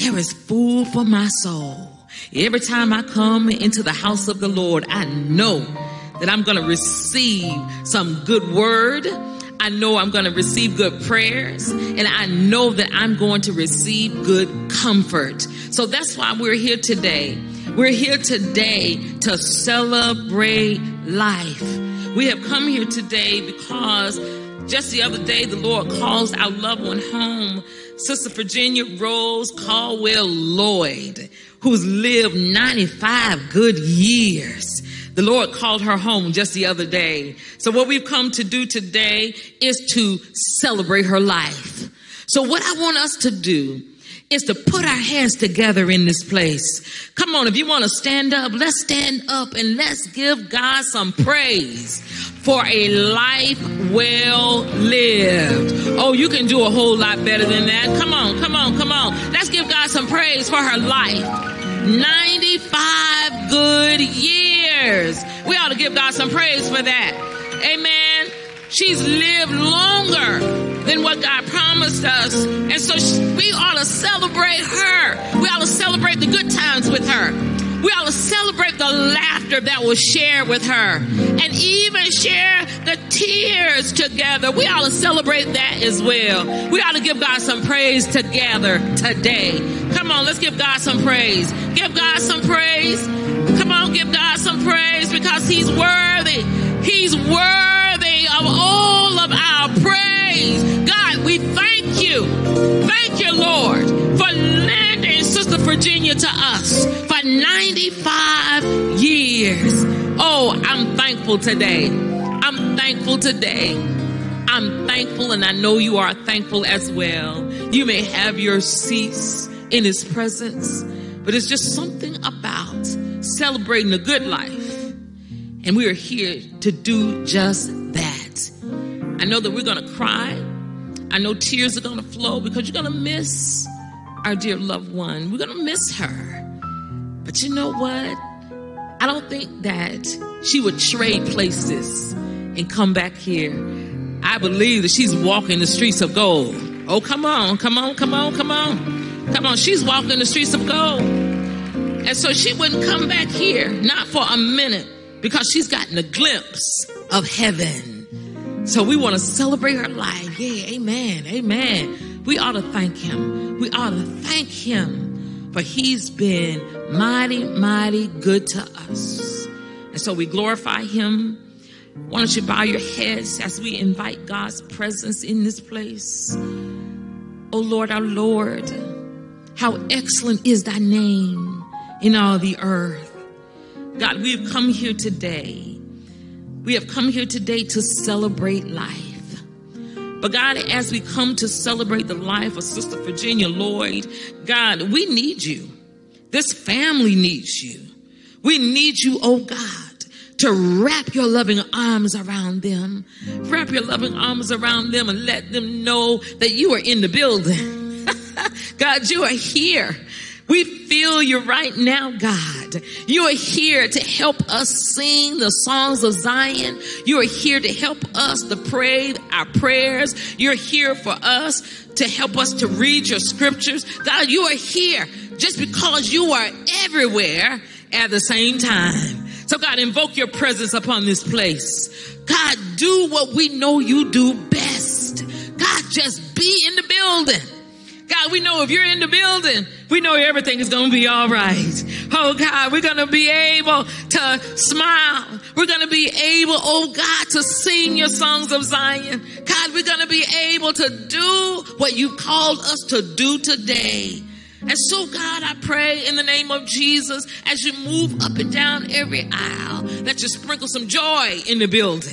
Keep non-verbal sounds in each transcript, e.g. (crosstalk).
there is food for my soul. Every time I come into the house of the Lord, I know that I'm going to receive some good word. I know I'm going to receive good prayers and I know that I'm going to receive good comfort. So that's why we're here today. We're here today to celebrate life. We have come here today because just the other day, the Lord calls our loved one home, Sister Virginia Rose Caldwell Lloyd, who's lived 95 good years. The Lord called her home just the other day. So what we've come to do today is to celebrate her life. So what I want us to do is to put our hands together in this place. Come on, if you want to stand up, let's stand up and let's give God some praise for a life well lived. Oh, you can do a whole lot better than that. Come on, come on, come on. Let's give God some praise for her life. 95 good years. We ought to give God some praise for that. Amen. She's lived longer than what God promised us. And so we ought to celebrate her. We ought to celebrate the good times with her. We ought to celebrate the laughter that was shared with her and even share the tears together. We ought to celebrate that as well. We ought to give God some praise together today. Come on, let's give God some praise. Give God some praise. Come on, give God some praise because He's worthy. He's worthy of all of our praise. Thank you, Lord, for landing Sister Virginia to us for 95 years. Oh, I'm thankful today. I'm thankful today. I'm thankful, and I know you are thankful as well. You may have your seats in His presence, but it's just something about celebrating a good life. And we are here to do just that. I know that we're going to cry. I know tears are going to flow because you're going to miss our dear loved one. We're going to miss her. But you know what? I don't think that she would trade places and come back here. I believe that she's walking the streets of gold. Oh, come on, come on, come on, come on. Come on, she's walking the streets of gold. And so she wouldn't come back here, not for a minute, because she's gotten a glimpse of heaven. So we want to celebrate her life. Yeah, amen, amen. We ought to thank him. We ought to thank him for he's been mighty, mighty good to us. And so we glorify him. Why don't you bow your heads as we invite God's presence in this place? Oh Lord, our Lord, how excellent is thy name in all the earth. God, we have come here today. We have come here today to celebrate life. But God, as we come to celebrate the life of Sister Virginia Lloyd, God, we need you. This family needs you. We need you, oh God, to wrap your loving arms around them. Wrap your loving arms around them and let them know that you are in the building. (laughs) God, you are here. We feel you right now, God. You are here to help us sing the songs of Zion. You are here to help us to pray our prayers. You're here for us to help us to read your scriptures. God, you are here just because you are everywhere at the same time. So God, invoke your presence upon this place. God, do what we know you do best. God, just be in the building. God, we know if you're in the building, we know everything is going to be all right. Oh God, we're going to be able to smile. We're going to be able, oh God, to sing your songs of Zion. God, we're going to be able to do what you called us to do today. And so, God, I pray in the name of Jesus, as you move up and down every aisle, that you sprinkle some joy in the building.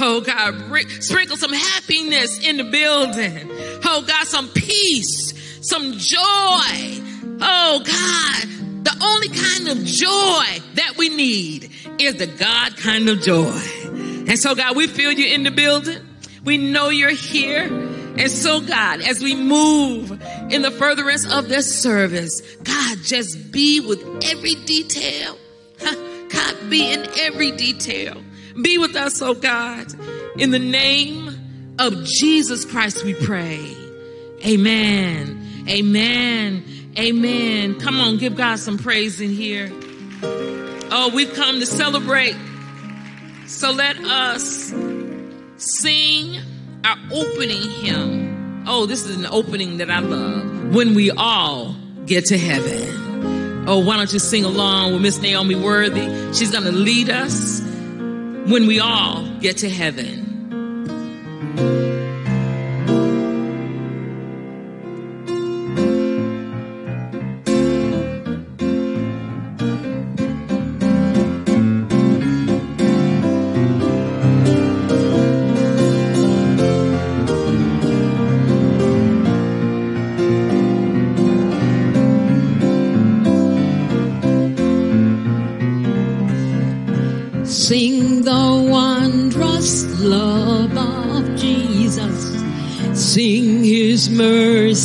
Oh God, sprinkle some happiness in the building. Oh God, some peace, some joy. Oh God, the only kind of joy that we need is the God kind of joy. And so God, we feel you in the building. We know you're here. And so God, as we move in the furtherance of this service, God, just be with every detail. (laughs) God, be in every detail. Be with us, oh God. In the name of Jesus Christ, we pray. Amen. Amen. Amen. Come on, give God some praise in here. Oh, we've come to celebrate. So let us sing our opening hymn. Oh, this is an opening that I love. When we all get to heaven. Oh, why don't you sing along with Miss Naomi Worthy? She's going to lead us when we all get to heaven.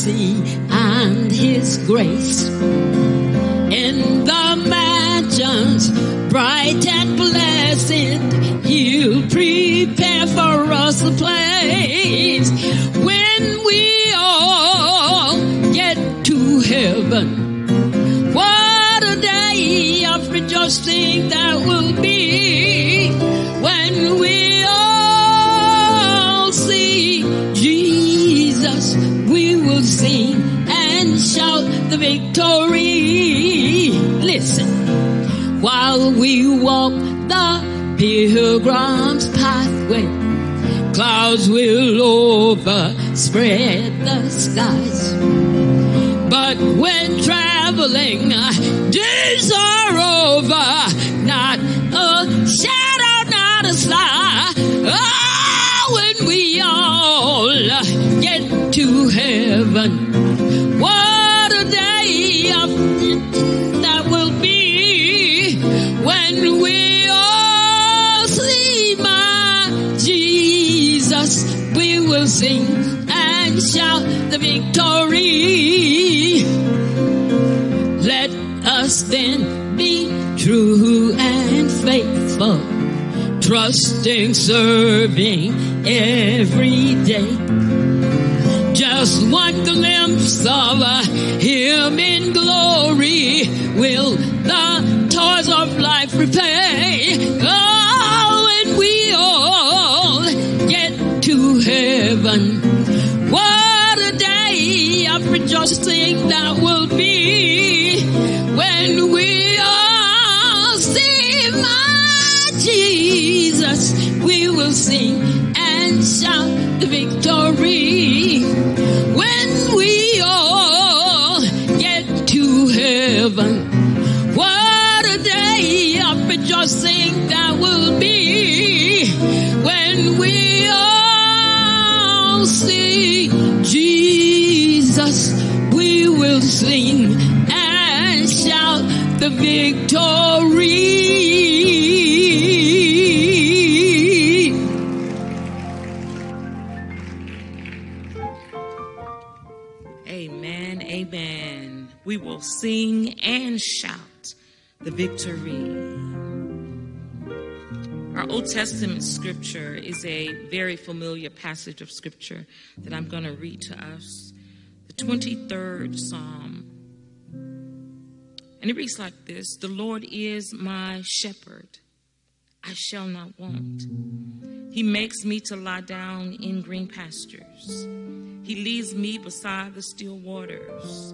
mercy and His grace. spread. Trusting, serving every day. Just one glimpse of Him in glory will the toils of life repay. Oh, and we all get to heaven. What a day of rejoicing will sing and shout the victory. Our Old Testament scripture is a very familiar passage of scripture that I'm going to read to us. The 23rd Psalm. And it reads like this The Lord is my shepherd, I shall not want. He makes me to lie down in green pastures, He leads me beside the still waters.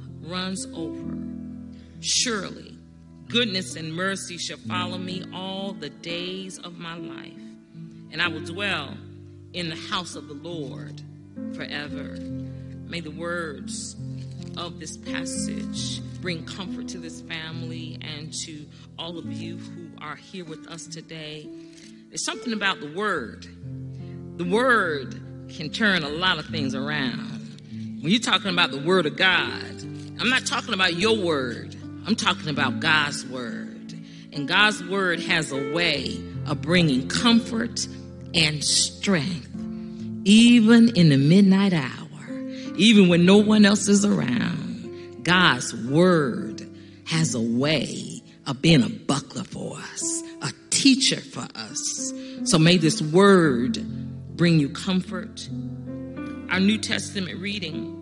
runs over. Surely goodness and mercy shall follow me all the days of my life, and I will dwell in the house of the Lord forever. May the words of this passage bring comfort to this family and to all of you who are here with us today. There's something about the word. The word can turn a lot of things around. When you're talking about the word of God, I'm not talking about your word, I'm talking about God's word. And God's word has a way of bringing comfort and strength, even in the midnight hour, even when no one else is around. God's word has a way of being a buckler for us, a teacher for us. So may this word bring you comfort. Our New Testament reading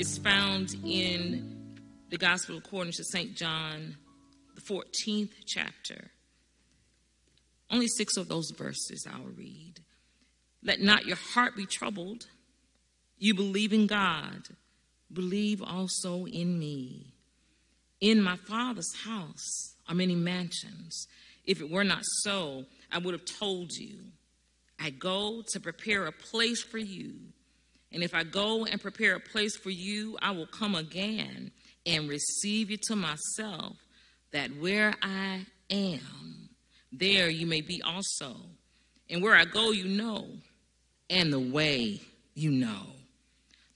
is found in the Gospel according to St. John, the 14th chapter. Only six of those verses I'll read. Let not your heart be troubled. You believe in God, believe also in me. In my Father's house are many mansions. If it were not so, I would have told you. I go to prepare a place for you. And if I go and prepare a place for you, I will come again and receive you to myself, that where I am, there you may be also. And where I go, you know, and the way you know.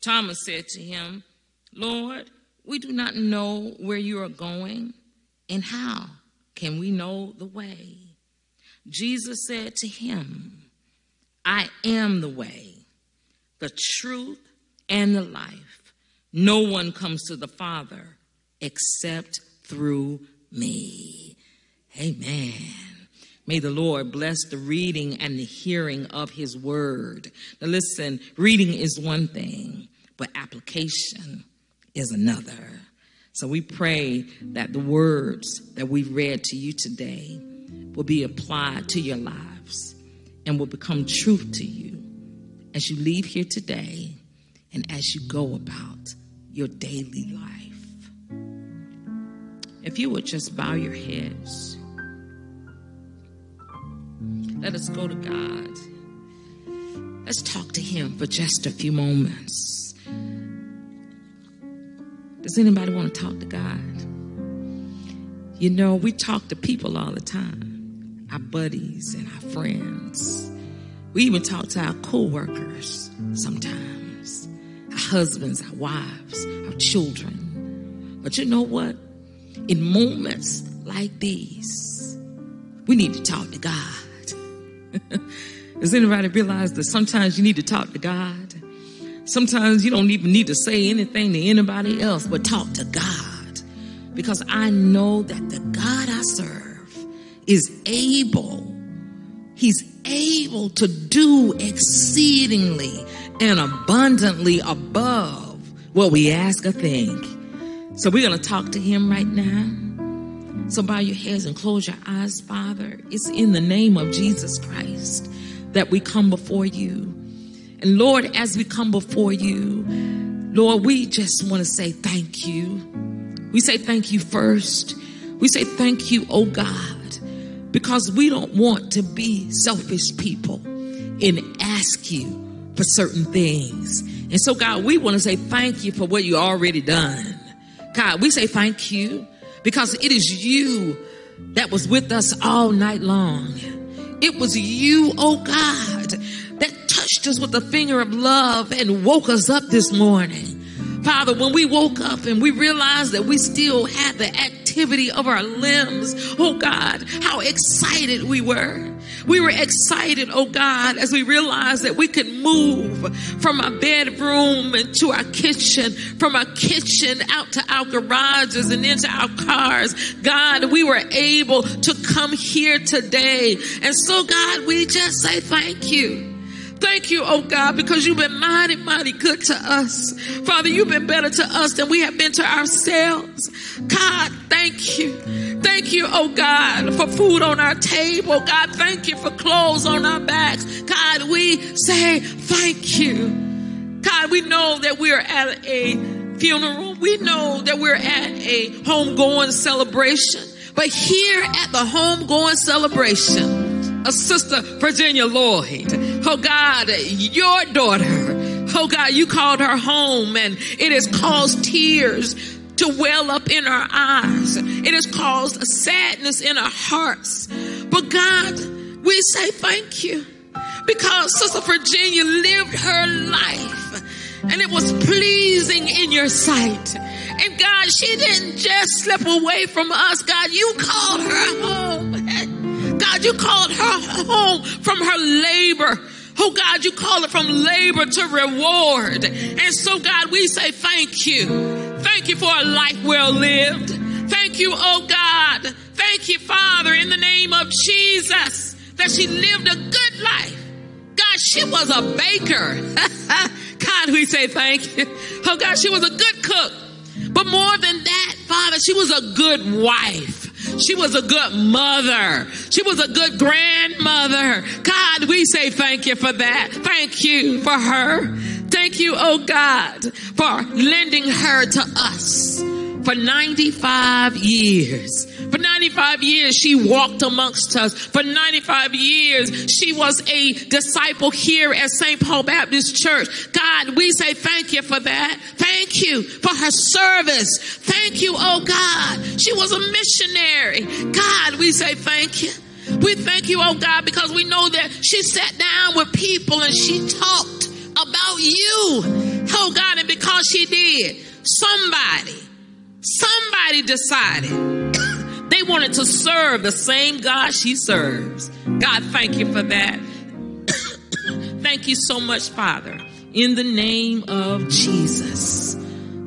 Thomas said to him, Lord, we do not know where you are going, and how can we know the way? Jesus said to him, I am the way, the truth, and the life. No one comes to the Father except through me. Amen. May the Lord bless the reading and the hearing of his word. Now, listen, reading is one thing, but application is another. So we pray that the words that we've read to you today will be applied to your lives and will become truth to you as you leave here today and as you go about your daily life. If you would just bow your heads, let us go to God. Let's talk to Him for just a few moments. Does anybody want to talk to God? You know, we talk to people all the time, our buddies and our friends. We even talk to our co-workers sometimes, our husbands, our wives, our children. But you know what? In moments like these, we need to talk to God. (laughs) Does anybody realize that sometimes you need to talk to God? Sometimes you don't even need to say anything to anybody else, but talk to God. Because I know that the God I serve is able, He's able to do exceedingly and abundantly above what we ask or think. So we're going to talk to Him right now. So bow your heads and close your eyes, Father. It's in the name of Jesus Christ that we come before you. And Lord, as we come before you, Lord, we just want to say thank you. We say thank you first. We say thank you, oh God, because we don't want to be selfish people and ask you for certain things. And so, God, we want to say thank you for what you already done. God, we say thank you because it is you that was with us all night long. It was you, oh God, that touched us with the finger of love and woke us up this morning. Father, when we woke up and we realized that we still had the activity of our limbs, oh God, how excited we were. We were excited, oh God, as we realized that we could move from our bedroom into our kitchen, from our kitchen out to our garages and into our cars. God, we were able to come here today. And so, God, we just say thank you. Thank you, oh God, because you've been mighty, mighty good to us. Father, you've been better to us than we have been to ourselves. God, thank you. Thank you, oh God, for food on our table. God, thank you for clothes on our backs. God, we say thank you. God, we know that we are at a funeral. We know that we're at a homegoing celebration. But here at the homegoing celebration, a sister Virginia Lloyd, Oh God, your daughter. Oh God, you called her home and it has caused tears to well up in our eyes. It has caused sadness in our hearts. But God, we say thank you because Sister Virginia lived her life and it was pleasing in your sight. And God, she didn't just slip away from us. God, you called her home. You called her home from her labor. Oh God, you call it from labor to reward. And so God, we say thank you. Thank you for a life well lived. Thank you, oh God. Thank you, Father, in the name of Jesus, that she lived a good life. God, she was a baker. (laughs) God, we say thank you. Oh God, she was a good cook. But more than that, Father, she was a good wife. She was a good mother. She was a good grandmother. God, we say thank you for that. Thank you for her. Thank you, oh God, for lending her to us for 95 years. For 95 years, she walked amongst us. For 95 years, she was a disciple here at St. Paul Baptist Church. God, we say thank you for that. Thank you for her service. Thank you, oh God. She was a missionary. God, we say thank you. We thank you, oh God, because we know that she sat down with people and she talked about you. Oh God, and because she did, somebody Somebody decided they wanted to serve the same God she serves. God, thank you for that. (coughs) thank you so much, Father, in the name of Jesus,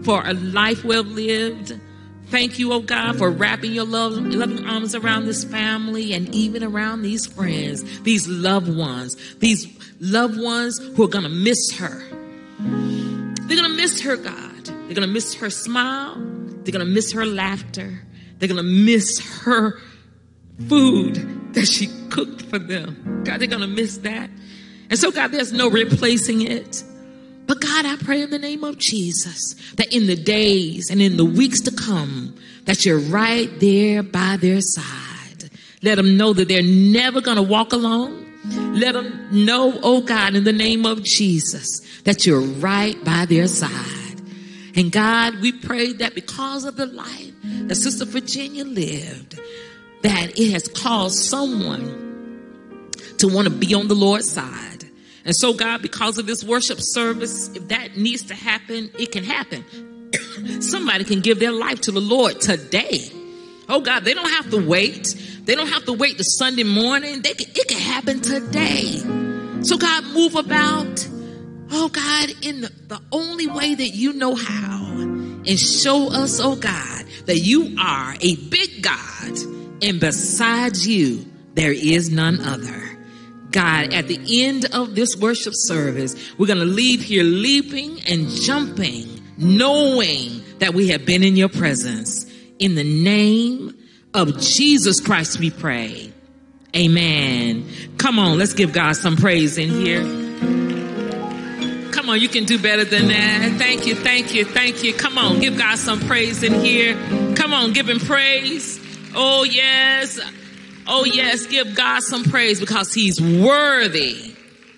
for a life well lived. Thank you, oh God, for wrapping your love, loving arms around this family and even around these friends, these loved ones, these loved ones who are going to miss her. They're going to miss her, God. They're going to miss her smile. They're going to miss her laughter. They're going to miss her food that she cooked for them. God, they're going to miss that. And so, God, there's no replacing it. But God, I pray in the name of Jesus that in the days and in the weeks to come, that you're right there by their side. Let them know that they're never going to walk alone. Let them know, oh God, in the name of Jesus, that you're right by their side. And God, we pray that because of the life that Sister Virginia lived, that it has caused someone to want to be on the Lord's side. And so, God, because of this worship service, if that needs to happen, it can happen. (coughs) Somebody can give their life to the Lord today. Oh, God, they don't have to wait. They don't have to wait to Sunday morning. They can, it can happen today. So, God, move about oh God, in the, the only way that you know how. And show us, oh God, that you are a big God, and besides you, there is none other. God, at the end of this worship service, we're going to leave here leaping and jumping, knowing that we have been in your presence. In the name of Jesus Christ, we pray. Amen. Come on, let's give God some praise in here. Come on, you can do better than that. Thank you, thank you, thank you. Come on, give God some praise in here. Come on, give him praise. Oh, yes. Oh, yes, give God some praise because he's worthy.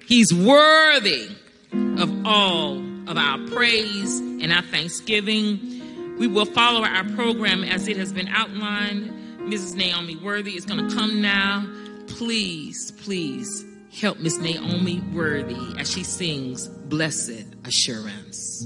He's worthy of all of our praise and our thanksgiving. We will follow our program as it has been outlined. Mrs. Naomi Worthy is going to come now. Please, please Help Miss Naomi Worthy as she sings Blessed Assurance.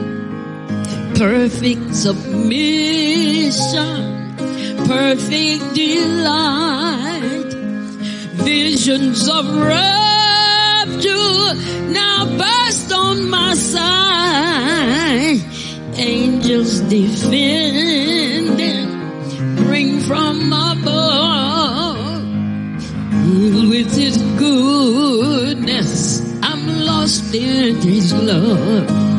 Perfect submission perfect delight. Visions of rapture now burst on my side. Angels defending, bring from above. With his goodness, I'm lost in his love.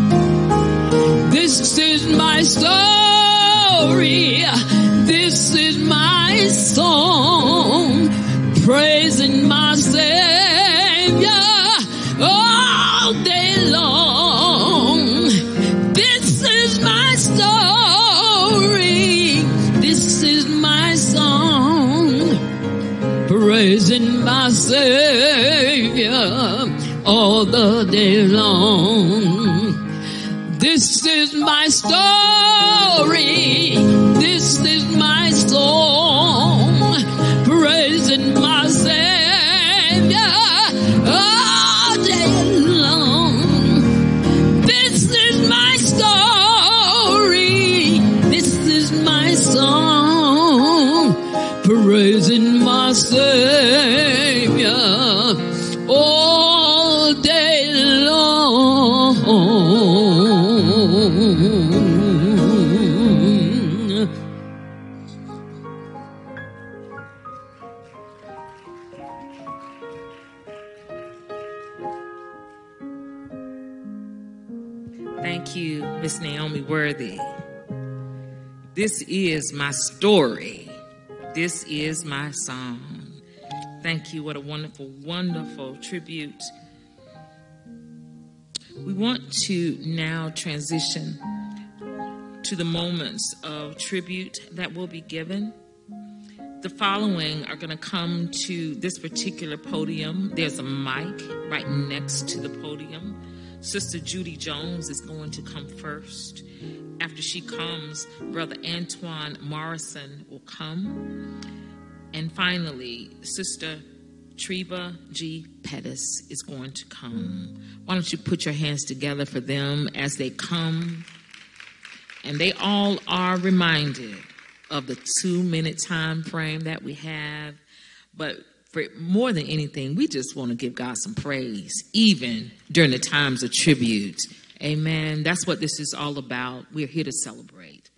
This is my story. This is my song, praising my Savior all day long. This is my story. This is my song, praising my Savior all the day long. Is my story. This is my song. Thank you. What a wonderful, wonderful tribute. We want to now transition to the moments of tribute that will be given. The following are going to come to this particular podium. There's a mic right next to the podium. Sister Judy Jones is going to come first. After she comes, Brother Antoine Morrison will come. And finally, Sister Treva G. Pettis is going to come. Why don't you put your hands together for them as they come? And they all are reminded of the two minute time frame that we have. But for more than anything, we just want to give God some praise, even during the times of tribute. Amen. That's what this is all about. We're here to celebrate.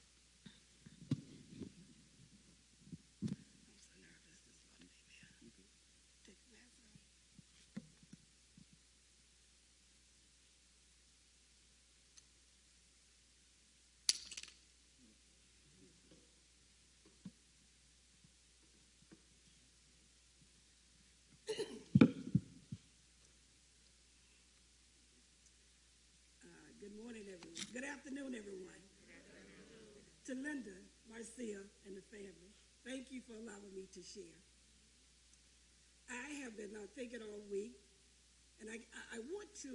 Good morning, everyone. Good afternoon, everyone. To Linda, Marcia, and the family, thank you for allowing me to share. I have been uh, thinking all week, and I, I want to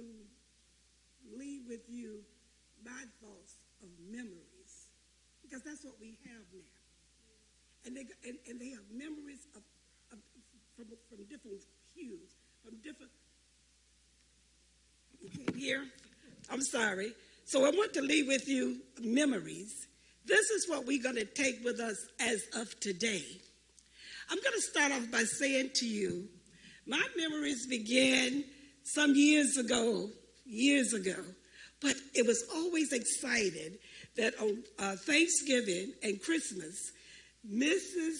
leave with you my thoughts of memories, because that's what we have now. And they, and, and they have memories of, of, from, from different hues, from different you can't hear? I'm sorry. So I want to leave with you memories. This is what we're going to take with us as of today. I'm going to start off by saying to you, my memories began some years ago, years ago, but it was always excited that on uh, Thanksgiving and Christmas, Mrs.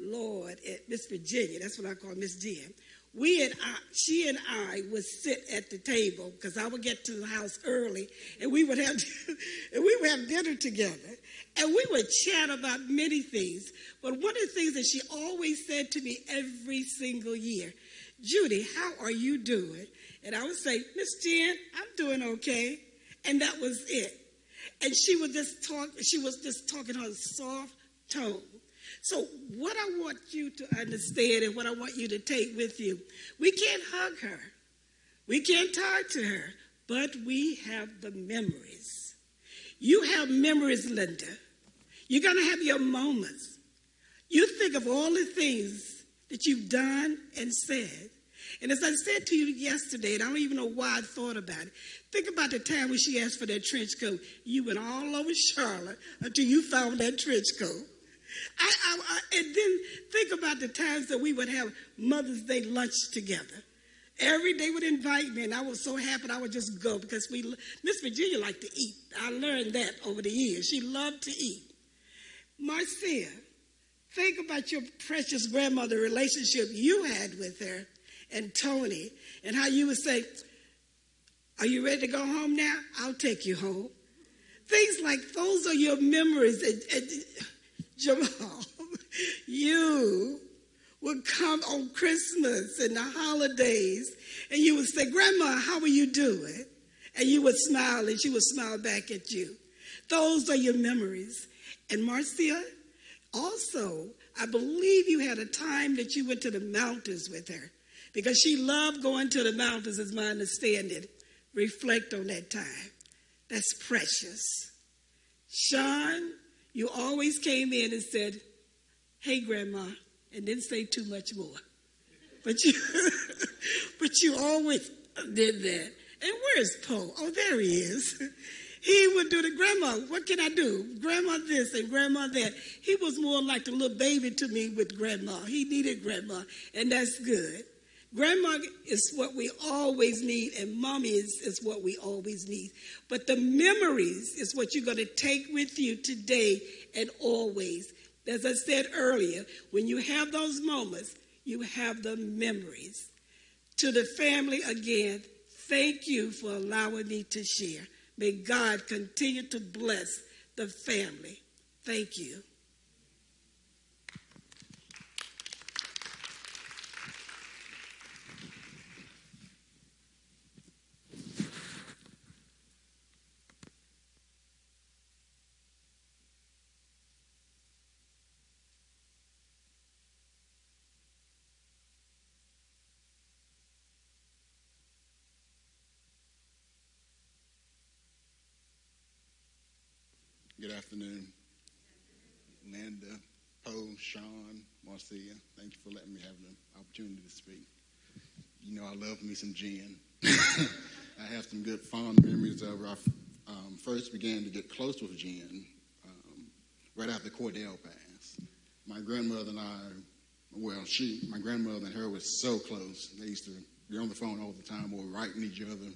Lloyd, at Miss Virginia, that's what I call Miss Jen, we and I, she and I would sit at the table because I would get to the house early, and we would have (laughs) and we would have dinner together, and we would chat about many things. But one of the things that she always said to me every single year, Judy, how are you doing? And I would say, Miss Jen, I'm doing okay, and that was it. And she would just talk. She was just talking on a soft tone. So, what I want you to understand and what I want you to take with you, we can't hug her, we can't talk to her, but we have the memories. You have memories, Linda. You're going to have your moments. You think of all the things that you've done and said. And as I said to you yesterday, and I don't even know why I thought about it, think about the time when she asked for that trench coat. You went all over Charlotte until you found that trench coat. I, I, I, and then think about the times that we would have Mother's Day lunch together. Every day would invite me, and I was so happy I would just go because we Miss Virginia liked to eat. I learned that over the years. She loved to eat. Marcia, think about your precious grandmother relationship you had with her and Tony, and how you would say, Are you ready to go home now? I'll take you home. Things like those are your memories. And Jamal, (laughs) you would come on Christmas and the holidays, and you would say, Grandma, how are you doing? And you would smile, and she would smile back at you. Those are your memories. And Marcia, also, I believe you had a time that you went to the mountains with her because she loved going to the mountains, as my understanding. Reflect on that time. That's precious. Sean, you always came in and said, Hey, Grandma, and didn't say too much more. But you, (laughs) but you always did that. And where's Poe? Oh, there he is. He would do the grandma, what can I do? Grandma this and grandma that. He was more like a little baby to me with grandma. He needed grandma, and that's good. Grandma is what we always need, and mommy is, is what we always need. But the memories is what you're going to take with you today and always. As I said earlier, when you have those moments, you have the memories. To the family again, thank you for allowing me to share. May God continue to bless the family. Thank you. Good afternoon. Linda, Poe, Sean, Marcia, thank you for letting me have the opportunity to speak. You know, I love me some gin. (laughs) I have some good fond memories of I um, first began to get close with Jen um, right after Cordell passed. My grandmother and I, well, she, my grandmother and her was so close. They used to be on the phone all the time or writing each other.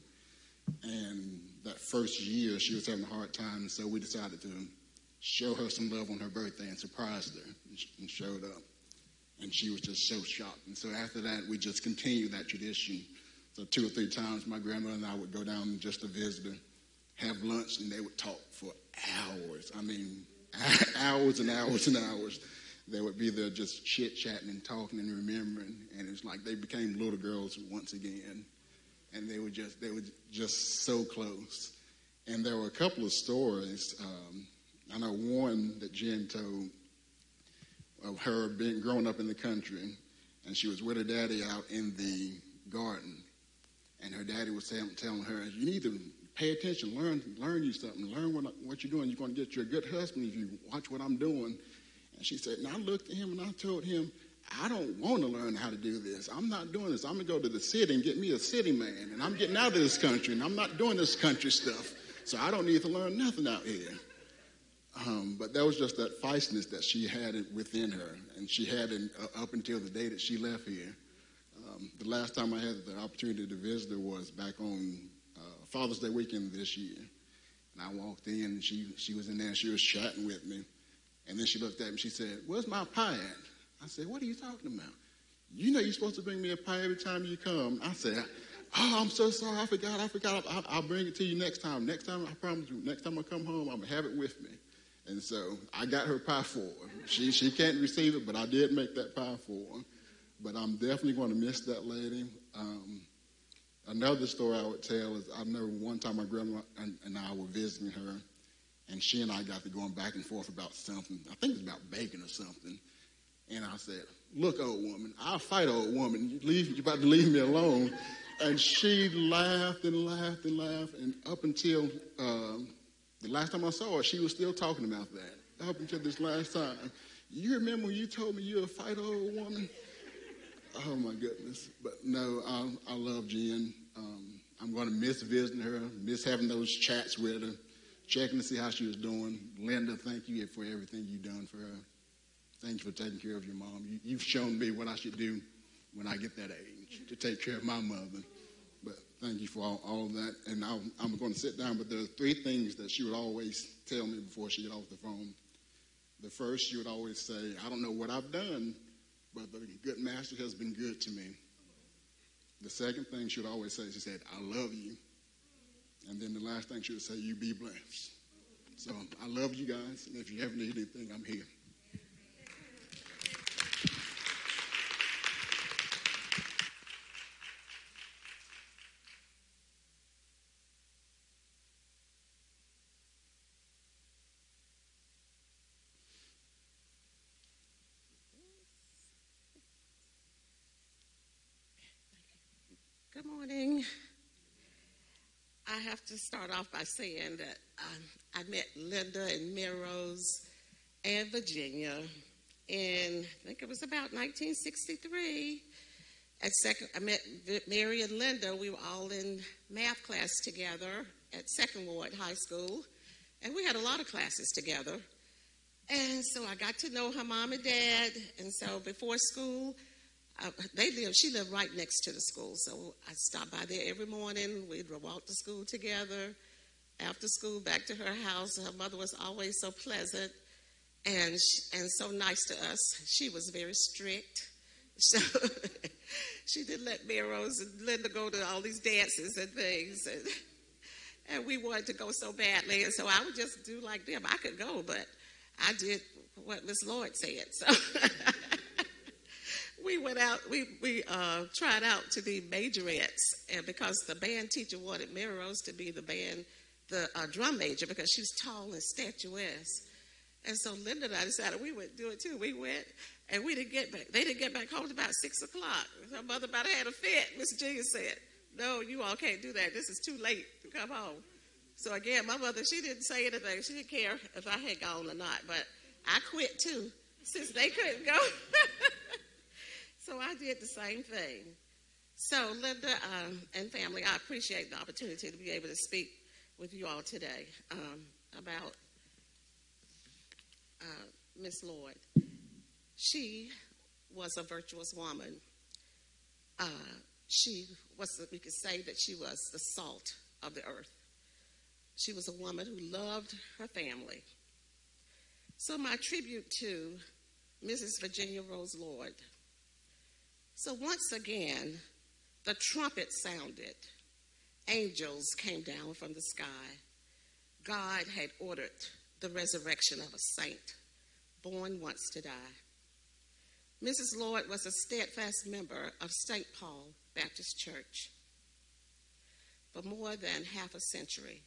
And that first year, she was having a hard time, so we decided to show her some love on her birthday and surprised her and showed up. And she was just so shocked. And so after that, we just continued that tradition. So two or three times, my grandmother and I would go down just to visit her, have lunch, and they would talk for hours. I mean, (laughs) hours and hours and hours. They would be there just chit chatting and talking and remembering. And it's like they became little girls once again and they were just they were just so close. And there were a couple of stories. Um, I know one that Jen told of her being growing up in the country, and she was with her daddy out in the garden, and her daddy was telling, her, "You need to pay attention, learn learn you something, learn what what you're doing. You're going to get you a good husband if you watch what I'm doing." And she said, and I looked at him and I told him, I don't want to learn how to do this. I'm not doing this. I'm going to go to the city and get me a city man. And I'm getting out of this country and I'm not doing this country stuff. So I don't need to learn nothing out here. Um, but that was just that feistiness that she had within her. And she had it uh, up until the day that she left here. Um, the last time I had the opportunity to visit her was back on uh, Father's Day weekend this year. And I walked in and she, she was in there and she was chatting with me. And then she looked at me and she said, Where's my pie at? I said, What are you talking about? You know you're supposed to bring me a pie every time you come. I said, Oh, I'm so sorry. I forgot. I forgot. I'll, I'll bring it to you next time. Next time, I promise you, next time I come home, I'm going to have it with me. And so I got her pie for her. She, she can't receive it, but I did make that pie for her. But I'm definitely going to miss that lady. Um, another story I would tell is I remember one time my grandma and, and I were visiting her, and she and I got to going back and forth about something. I think it was about bacon or something. And I said, "Look, old woman, I'll fight, old woman. You leave, you're about to leave me alone." And she laughed and laughed and laughed, and up until um, the last time I saw her, she was still talking about that. Up until this last time, you remember when you told me you're a fight, old woman? Oh my goodness! But no, I, I love Jen. Um, I'm going to miss visiting her, miss having those chats with her, checking to see how she was doing. Linda, thank you for everything you've done for her. Thank you for taking care of your mom. You, you've shown me what I should do when I get that age to take care of my mother. Thank you for all, all of that. And i am going to sit down, but there are three things that she would always tell me before she get off the phone. The first, she would always say, I don't know what I've done, but the good master has been good to me. The second thing she would always say, she said, I love you. And then the last thing she would say, you be blessed. So I love you guys, and if you ever need anything, I'm here. Have to start off by saying that um, I met Linda and Melrose and Virginia in, I think it was about 1963. At second, I met Mary and Linda. We were all in math class together at Second Ward High School, and we had a lot of classes together. And so I got to know her mom and dad. And so before school, they live. She lived right next to the school, so I stopped by there every morning. We'd walk to school together. After school, back to her house. Her mother was always so pleasant and she, and so nice to us. She was very strict, (laughs) so she didn't let me, Rose, and Linda go to all these dances and things, and, and we wanted to go so badly, and so I would just do like them. I could go, but I did what Miss Lloyd said. So. (laughs) we went out, we, we uh, tried out to be majorettes, and because the band teacher wanted Mary Rose to be the band, the uh, drum major, because she was tall and statuesque. And so Linda and I decided we would do it too. We went, and we didn't get back. They didn't get back home until about six o'clock. Her mother about had a fit. Miss Jean said, "No, you all can't do that. This is too late to come home." So again, my mother, she didn't say anything. She didn't care if I had gone or not. But I quit too, since they couldn't go. (laughs) So I did the same thing. So, Linda um, and family, I appreciate the opportunity to be able to speak with you all today um, about uh, Miss Lloyd. She was a virtuous woman. Uh, she was, we could say that she was the salt of the earth. She was a woman who loved her family. So, my tribute to Mrs. Virginia Rose Lloyd so once again, the trumpet sounded. Angels came down from the sky. God had ordered the resurrection of a saint born once to die. Mrs. Lloyd was a steadfast member of St. Paul Baptist Church for more than half a century.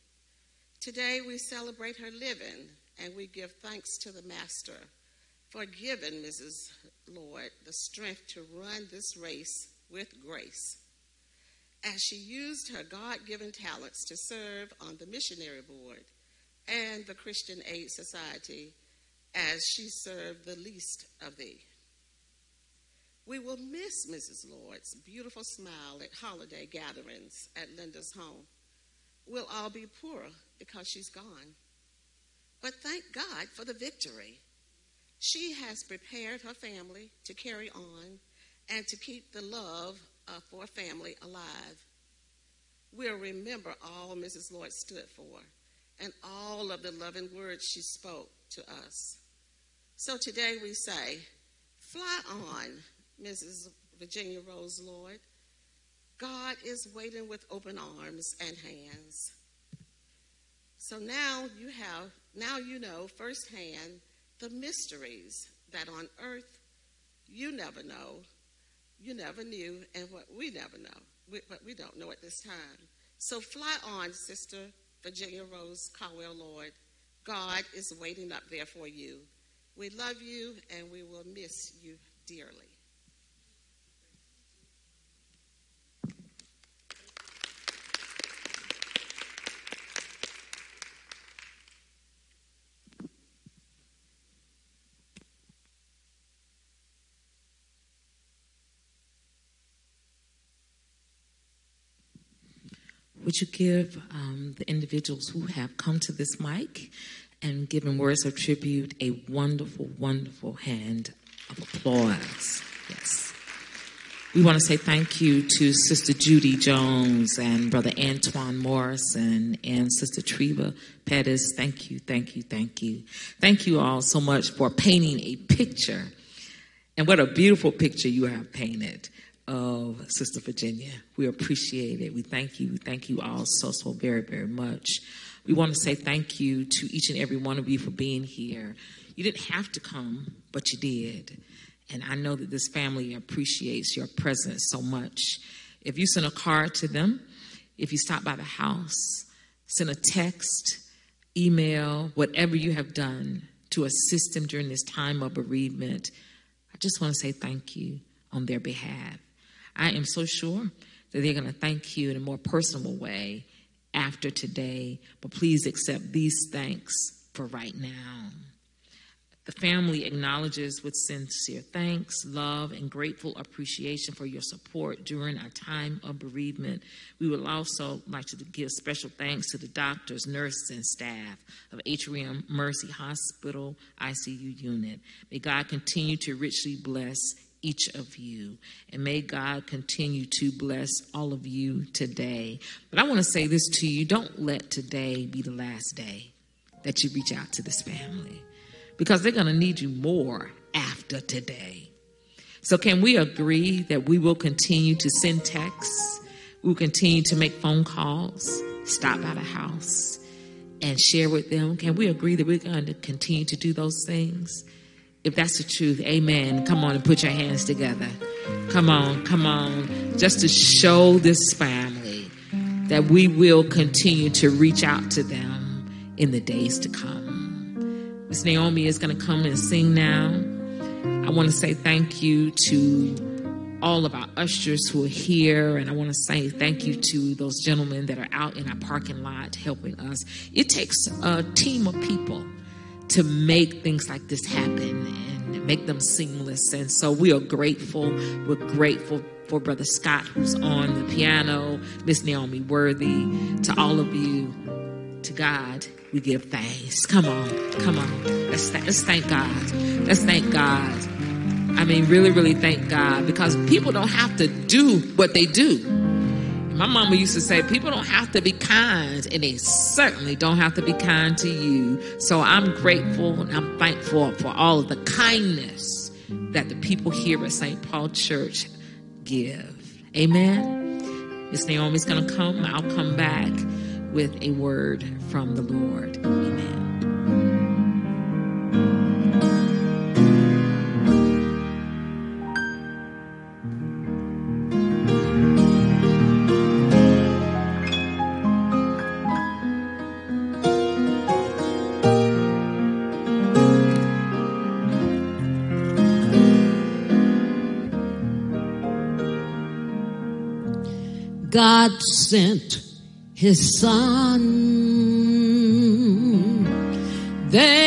Today we celebrate her living and we give thanks to the Master for giving Mrs. Lloyd the strength to run this race with grace as she used her God given talents to serve on the missionary board and the Christian Aid Society as she served the least of thee. We will miss Mrs. Lloyd's beautiful smile at holiday gatherings at Linda's home. We'll all be poorer because she's gone. But thank God for the victory she has prepared her family to carry on and to keep the love uh, for family alive. We'll remember all Mrs. Lloyd stood for and all of the loving words she spoke to us. So today we say, Fly on, Mrs. Virginia Rose Lloyd. God is waiting with open arms and hands. So now you have, now you know firsthand the mysteries that on earth you never know, you never knew, and what we never know, we, but we don't know at this time. So fly on, Sister Virginia Rose Caldwell Lloyd. God is waiting up there for you. We love you and we will miss you dearly. Would you give um, the individuals who have come to this mic and given words of tribute a wonderful, wonderful hand of applause? Yes. We want to say thank you to Sister Judy Jones and Brother Antoine Morrison and Sister Treva Pettis. Thank you, thank you, thank you. Thank you all so much for painting a picture. And what a beautiful picture you have painted of Sister Virginia. We appreciate it. We thank you. We thank you all so, so very, very much. We want to say thank you to each and every one of you for being here. You didn't have to come, but you did. And I know that this family appreciates your presence so much. If you send a card to them, if you stop by the house, send a text, email, whatever you have done to assist them during this time of bereavement, I just want to say thank you on their behalf. I am so sure that they're going to thank you in a more personal way after today, but please accept these thanks for right now. The family acknowledges with sincere thanks, love, and grateful appreciation for your support during our time of bereavement. We would also like to give special thanks to the doctors, nurses, and staff of Atrium Mercy Hospital ICU unit. May God continue to richly bless each of you. And may God continue to bless all of you today. But I want to say this to you don't let today be the last day that you reach out to this family because they're going to need you more after today. So, can we agree that we will continue to send texts? We'll continue to make phone calls, stop by the house, and share with them. Can we agree that we're going to continue to do those things? If that's the truth, amen. Come on and put your hands together. Come on, come on. Just to show this family that we will continue to reach out to them in the days to come. Miss Naomi is going to come and sing now. I want to say thank you to all of our ushers who are here, and I want to say thank you to those gentlemen that are out in our parking lot helping us. It takes a team of people to make things like this happen and make them seamless. And so we are grateful. We're grateful for Brother Scott, who's on the piano, Miss Naomi Worthy, to all of you, to God, we give thanks. Come on, come on. Let's, th- let's thank God. Let's thank God. I mean, really, really thank God because people don't have to do what they do my mama used to say, people don't have to be kind, and they certainly don't have to be kind to you. So I'm grateful and I'm thankful for all of the kindness that the people here at St. Paul Church give. Amen. Miss Naomi's going to come. I'll come back with a word from the Lord. Amen. God sent his son. They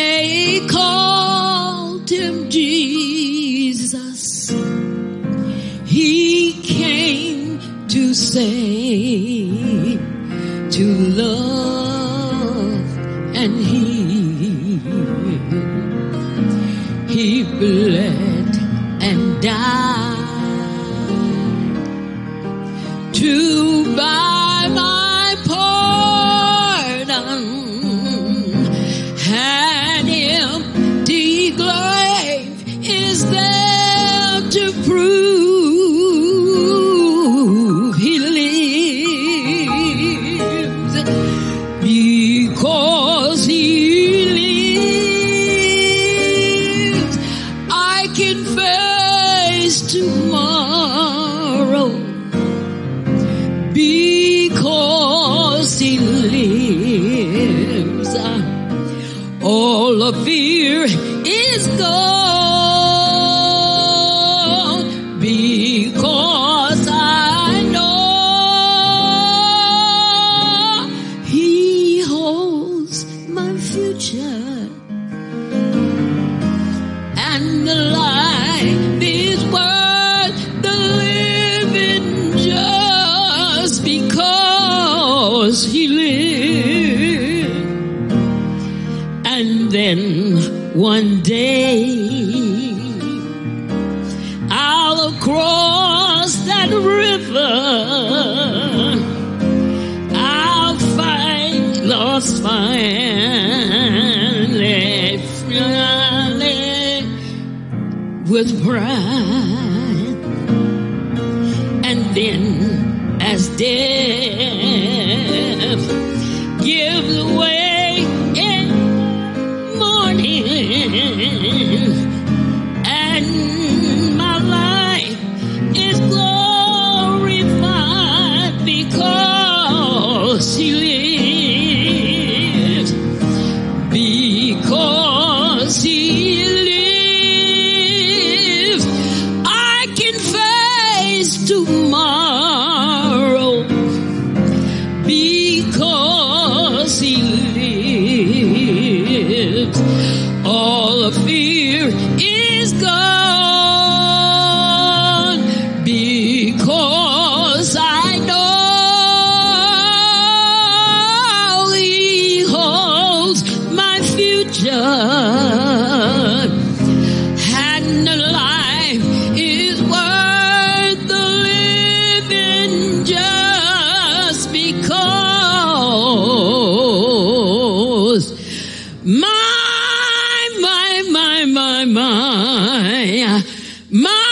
because my, my, my, my, my, my,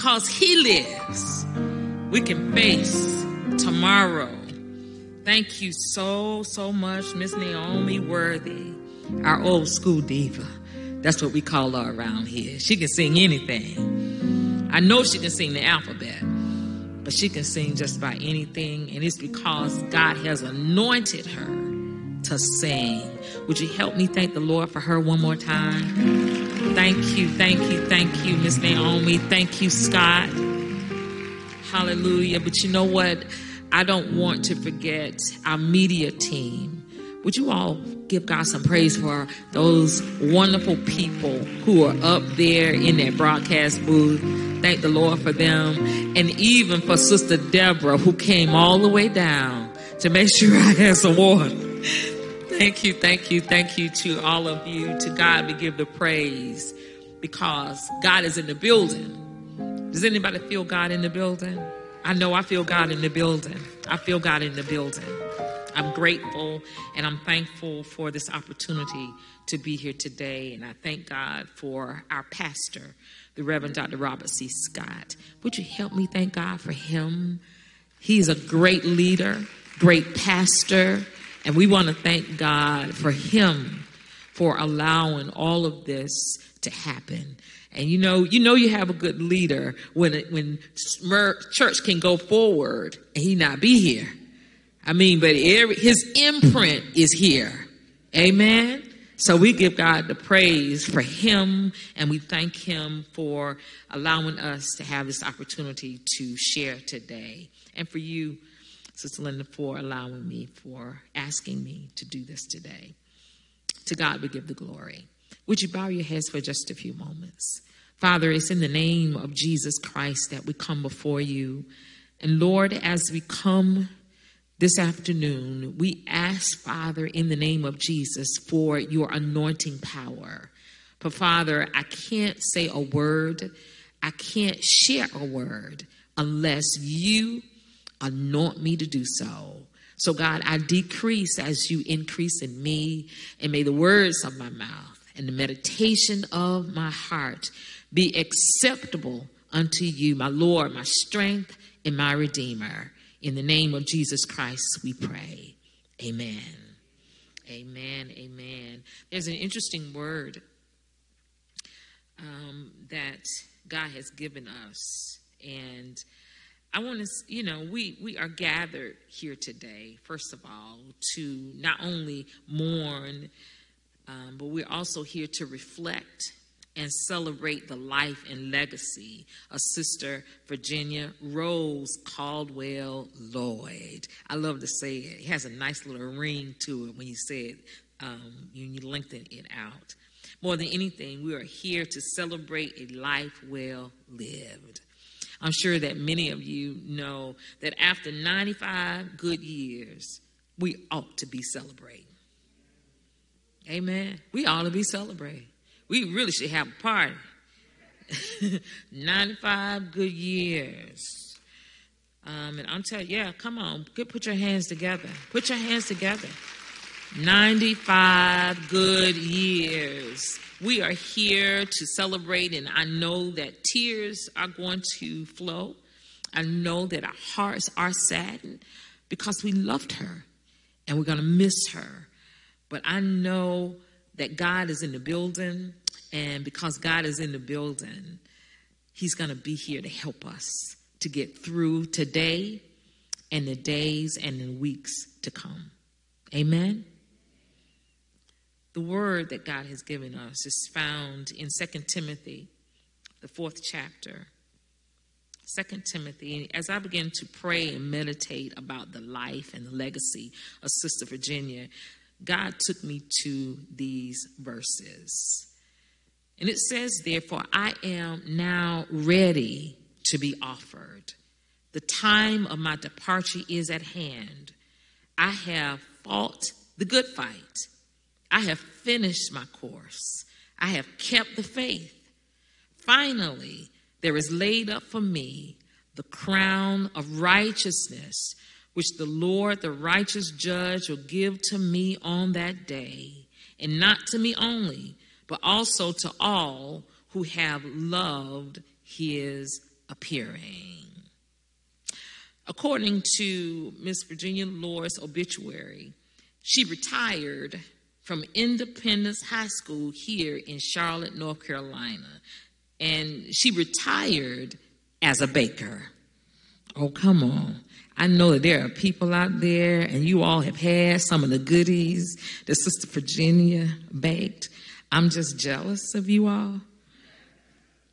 Because He lives, we can face tomorrow. Thank you so, so much, Miss Naomi Worthy, our old school diva. That's what we call her around here. She can sing anything. I know she can sing the alphabet, but she can sing just about anything, and it's because God has anointed her to sing. Would you help me thank the Lord for her one more time? Thank you, thank you, thank you, Miss Naomi. Thank you, Scott. Hallelujah. But you know what? I don't want to forget our media team. Would you all give God some praise for those wonderful people who are up there in that broadcast booth? Thank the Lord for them. And even for Sister Deborah, who came all the way down to make sure (laughs) I had some water. Thank you, thank you, thank you to all of you. To God we give the praise because God is in the building. Does anybody feel God in the building? I know I feel God in the building. I feel God in the building. I'm grateful and I'm thankful for this opportunity to be here today. And I thank God for our pastor, the Reverend Dr. Robert C. Scott. Would you help me thank God for him? He's a great leader, great pastor, and we want to thank God for him for allowing all of this to happen. And you know, you know, you have a good leader when it, when church can go forward and he not be here. I mean, but every, his imprint is here. Amen. So we give God the praise for him and we thank him for allowing us to have this opportunity to share today. And for you, Sister Linda, for allowing me, for asking me to do this today. To God we give the glory. Would you bow your heads for just a few moments? Father, it's in the name of Jesus Christ that we come before you. And Lord, as we come this afternoon, we ask, Father, in the name of Jesus, for your anointing power. But Father, I can't say a word, I can't share a word unless you anoint me to do so. So, God, I decrease as you increase in me, and may the words of my mouth and the meditation of my heart be acceptable unto you, my Lord, my strength, and my Redeemer. In the name of Jesus Christ, we pray. Amen. Amen. Amen. There's an interesting word um, that God has given us. And I want to, you know, we, we are gathered here today, first of all, to not only mourn, um, but we're also here to reflect and celebrate the life and legacy of Sister Virginia Rose Caldwell Lloyd. I love to say it. It has a nice little ring to it when you say it, um, you lengthen it out. More than anything, we are here to celebrate a life well lived. I'm sure that many of you know that after 95 good years, we ought to be celebrating. Amen. We ought to be celebrating. We really should have a party. (laughs) 95 good years. Um, and I'm telling you, yeah, come on, put your hands together. Put your hands together. 95 good years. We are here to celebrate, and I know that tears are going to flow. I know that our hearts are saddened because we loved her and we're going to miss her. But I know that God is in the building, and because God is in the building, He's going to be here to help us to get through today and the days and the weeks to come. Amen. The word that God has given us is found in 2 Timothy, the fourth chapter. 2 Timothy, as I began to pray and meditate about the life and the legacy of Sister Virginia, God took me to these verses. And it says, Therefore, I am now ready to be offered. The time of my departure is at hand. I have fought the good fight. I have finished my course. I have kept the faith. Finally, there is laid up for me the crown of righteousness, which the Lord, the righteous judge, will give to me on that day, and not to me only, but also to all who have loved his appearing. According to Miss Virginia Lloyd's obituary, she retired from Independence High School here in Charlotte, North Carolina. And she retired as a baker. Oh, come on. I know that there are people out there, and you all have had some of the goodies that Sister Virginia baked. I'm just jealous of you all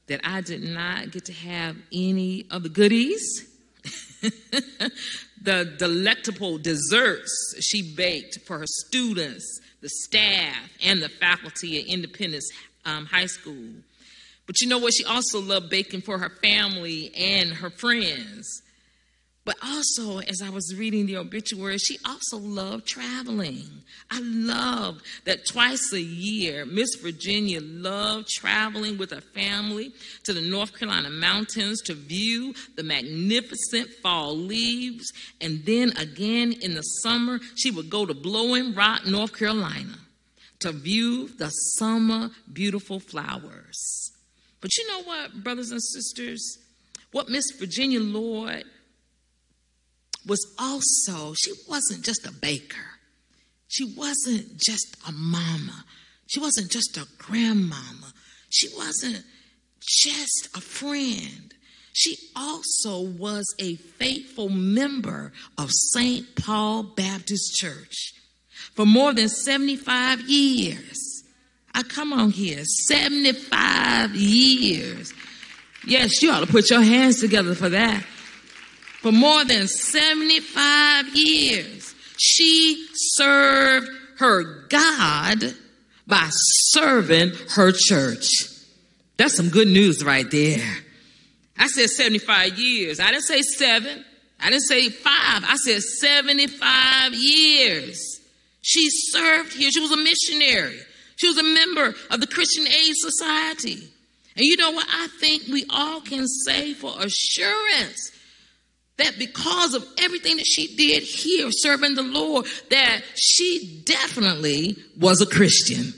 that I did not get to have any of the goodies. (laughs) the delectable desserts she baked for her students the staff, and the faculty at Independence um, High School. But you know what? She also loved baking for her family and her friends. But also, as I was reading the obituary, she also loved traveling. I love that twice a year, Miss Virginia loved traveling with her family to the North Carolina mountains to view the magnificent fall leaves. And then again in the summer, she would go to Blowing Rock, North Carolina to view the summer beautiful flowers. But you know what, brothers and sisters? What Miss Virginia Lloyd was also, she wasn't just a baker. She wasn't just a mama. She wasn't just a grandmama. She wasn't just a friend. She also was a faithful member of St. Paul Baptist Church for more than 75 years. I come on here, 75 years. Yes, you ought to put your hands together for that for more than 75 years. She served her God by serving her church. That's some good news right there. I said 75 years. I didn't say seven. I didn't say five. I said 75 years. She served here. She was a missionary. She was a member of the Christian Aid Society. And you know what? I think we all can say for assurance that because of everything that she did here serving the Lord, that she definitely was a Christian.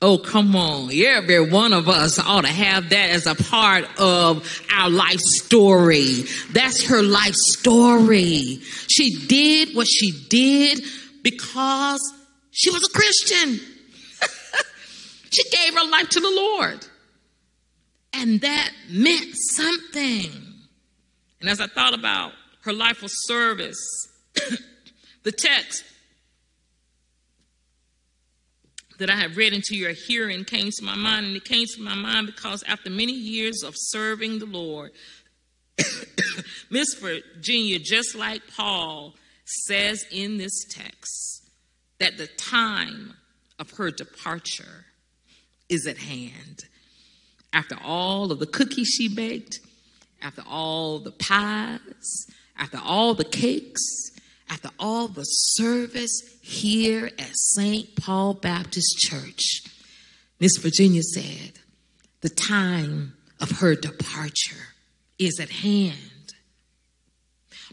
Oh, come on. Every one of us ought to have that as a part of our life story. That's her life story. She did what she did because she was a Christian. (laughs) she gave her life to the Lord. And that meant something. And as I thought about her life of service, (coughs) the text that I have read into your hearing came to my mind, and it came to my mind because after many years of serving the Lord, (coughs) Miss Virginia, just like Paul says in this text, that the time of her departure is at hand. After all of the cookies she baked, after all the pies, after all the cakes, after all the service here at St. Paul Baptist Church, Miss Virginia said, the time of her departure is at hand.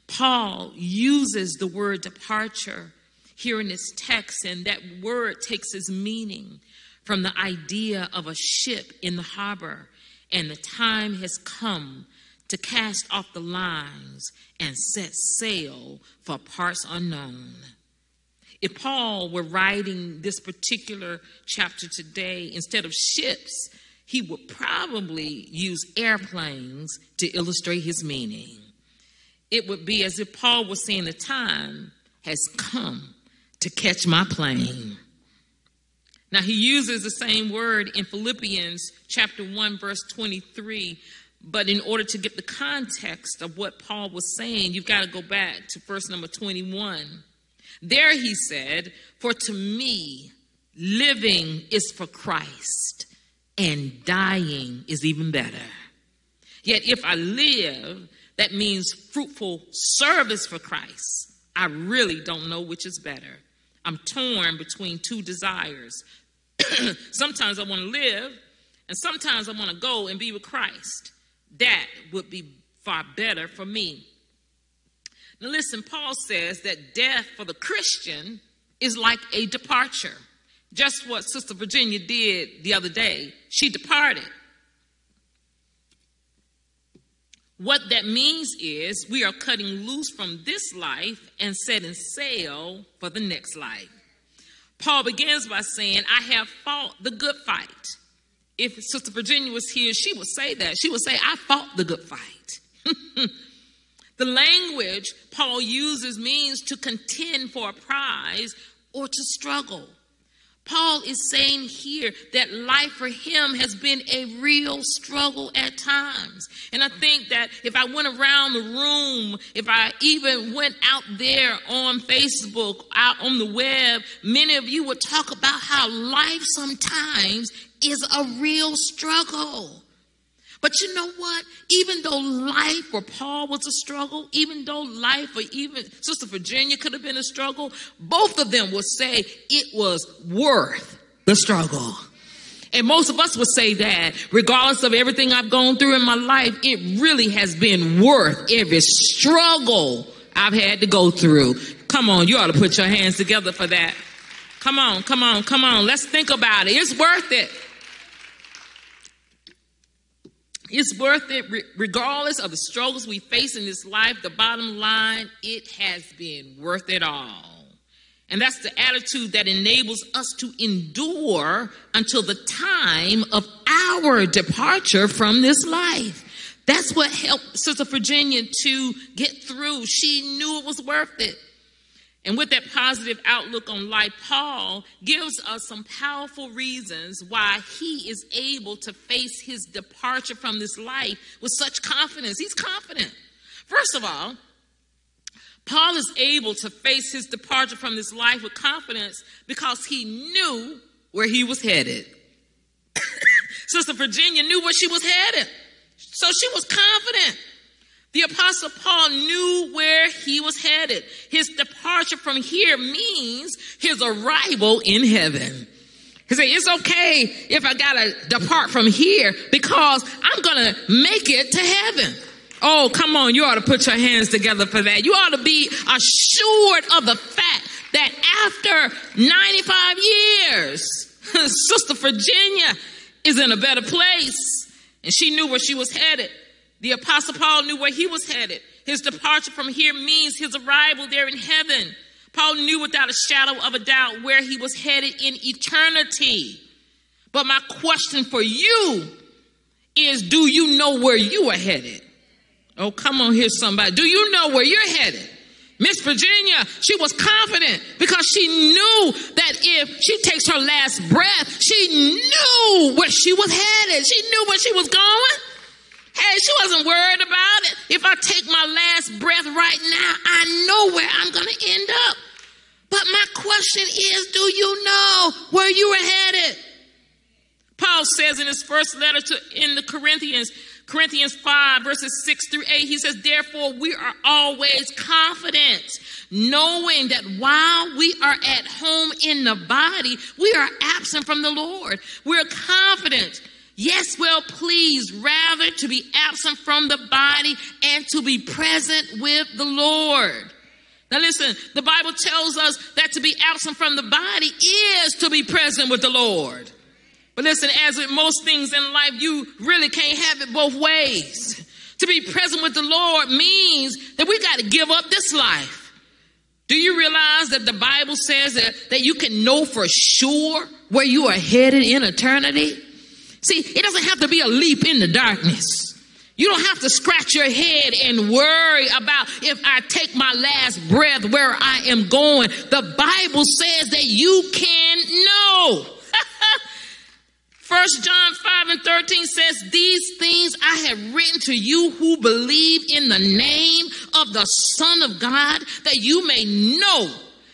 Paul uses the word departure here in this text, and that word takes its meaning from the idea of a ship in the harbor, and the time has come to cast off the lines and set sail for parts unknown. If Paul were writing this particular chapter today, instead of ships, he would probably use airplanes to illustrate his meaning. It would be as if Paul was saying, The time has come to catch my plane. Now, he uses the same word in Philippians chapter 1, verse 23 but in order to get the context of what Paul was saying, you've got to go back to verse number 21. There he said, For to me, living is for Christ, and dying is even better. Yet if I live, that means fruitful service for Christ. I really don't know which is better. I'm torn between two desires. (clears throat) sometimes I want to live, and sometimes I want to go and be with Christ that would be far better for me. Now, listen, Paul says that death for the Christian is like a departure. Just what Sister Virginia did the other day. She departed. What that means is we are cutting loose from this life and setting sail for the next life. Paul begins by saying, I have fought the good fight if Sister Virginia was here, she would say that. She would say, I fought the good fight. (laughs) the language Paul uses means to contend for a prize or to struggle. Paul is saying here that life for him has been a real struggle at times. And I think that if I went around the room, if I even went out there on Facebook, out on the web, many of you would talk about how life sometimes is a real struggle. But you know what? Even though life for Paul was a struggle, even though life for even Sister Virginia could have been a struggle, both of them would say it was worth the struggle. And most of us would say that, regardless of everything I've gone through in my life, it really has been worth every struggle I've had to go through. Come on, you ought to put your hands together for that. Come on, come on, come on. Let's think about it. It's worth it. It's worth it regardless of the struggles we face in this life. The bottom line, it has been worth it all. And that's the attitude that enables us to endure until the time of our departure from this life. That's what helped Sister Virginia to get through. She knew it was worth it. And with that positive outlook on life, Paul gives us some powerful reasons why he is able to face his departure from this life with such confidence. He's confident. First of all, Paul is able to face his departure from this life with confidence because he knew where he was headed. (coughs) Sister Virginia knew where she was headed. So she was confident. The apostle Paul knew where he was headed. His departure from here means his arrival in heaven. He said, it's okay if I gotta depart from here because I'm gonna make it to heaven. Oh, come on. You ought to put your hands together for that. You ought to be assured of the fact that after 95 years, (laughs) Sister Virginia is in a better place. And she knew where she was headed. The Apostle Paul knew where he was headed. His departure from here means his arrival there in heaven. Paul knew without a shadow of a doubt where he was headed in eternity. But my question for you is do you know where you are headed? Oh, come on here, somebody. Do you know where you're headed? Miss Virginia, she was confident because she knew that if she takes her last breath, she knew where she was headed. She knew where she was going. Hey, she wasn't worried about it. If I take my last breath right now, I know where I'm going to end up. But my question is, do you know where you are headed? Paul says in his first letter to in the Corinthians, Corinthians 5 verses 6 through 8, he says, therefore we are always confident, knowing that while we are at home in the body, we are absent from the Lord. We're confident Yes, well pleased rather to be absent from the body and to be present with the Lord. Now listen, the Bible tells us that to be absent from the body is to be present with the Lord. But listen, as with most things in life, you really can't have it both ways. To be present with the Lord means that we got to give up this life. Do you realize that the Bible says that, that you can know for sure where you are headed in eternity? See, it doesn't have to be a leap in the darkness. You don't have to scratch your head and worry about if I take my last breath where I am going. The Bible says that you can know. (laughs) First John 5 and 13 says, These things I have written to you who believe in the name of the Son of God, that you may know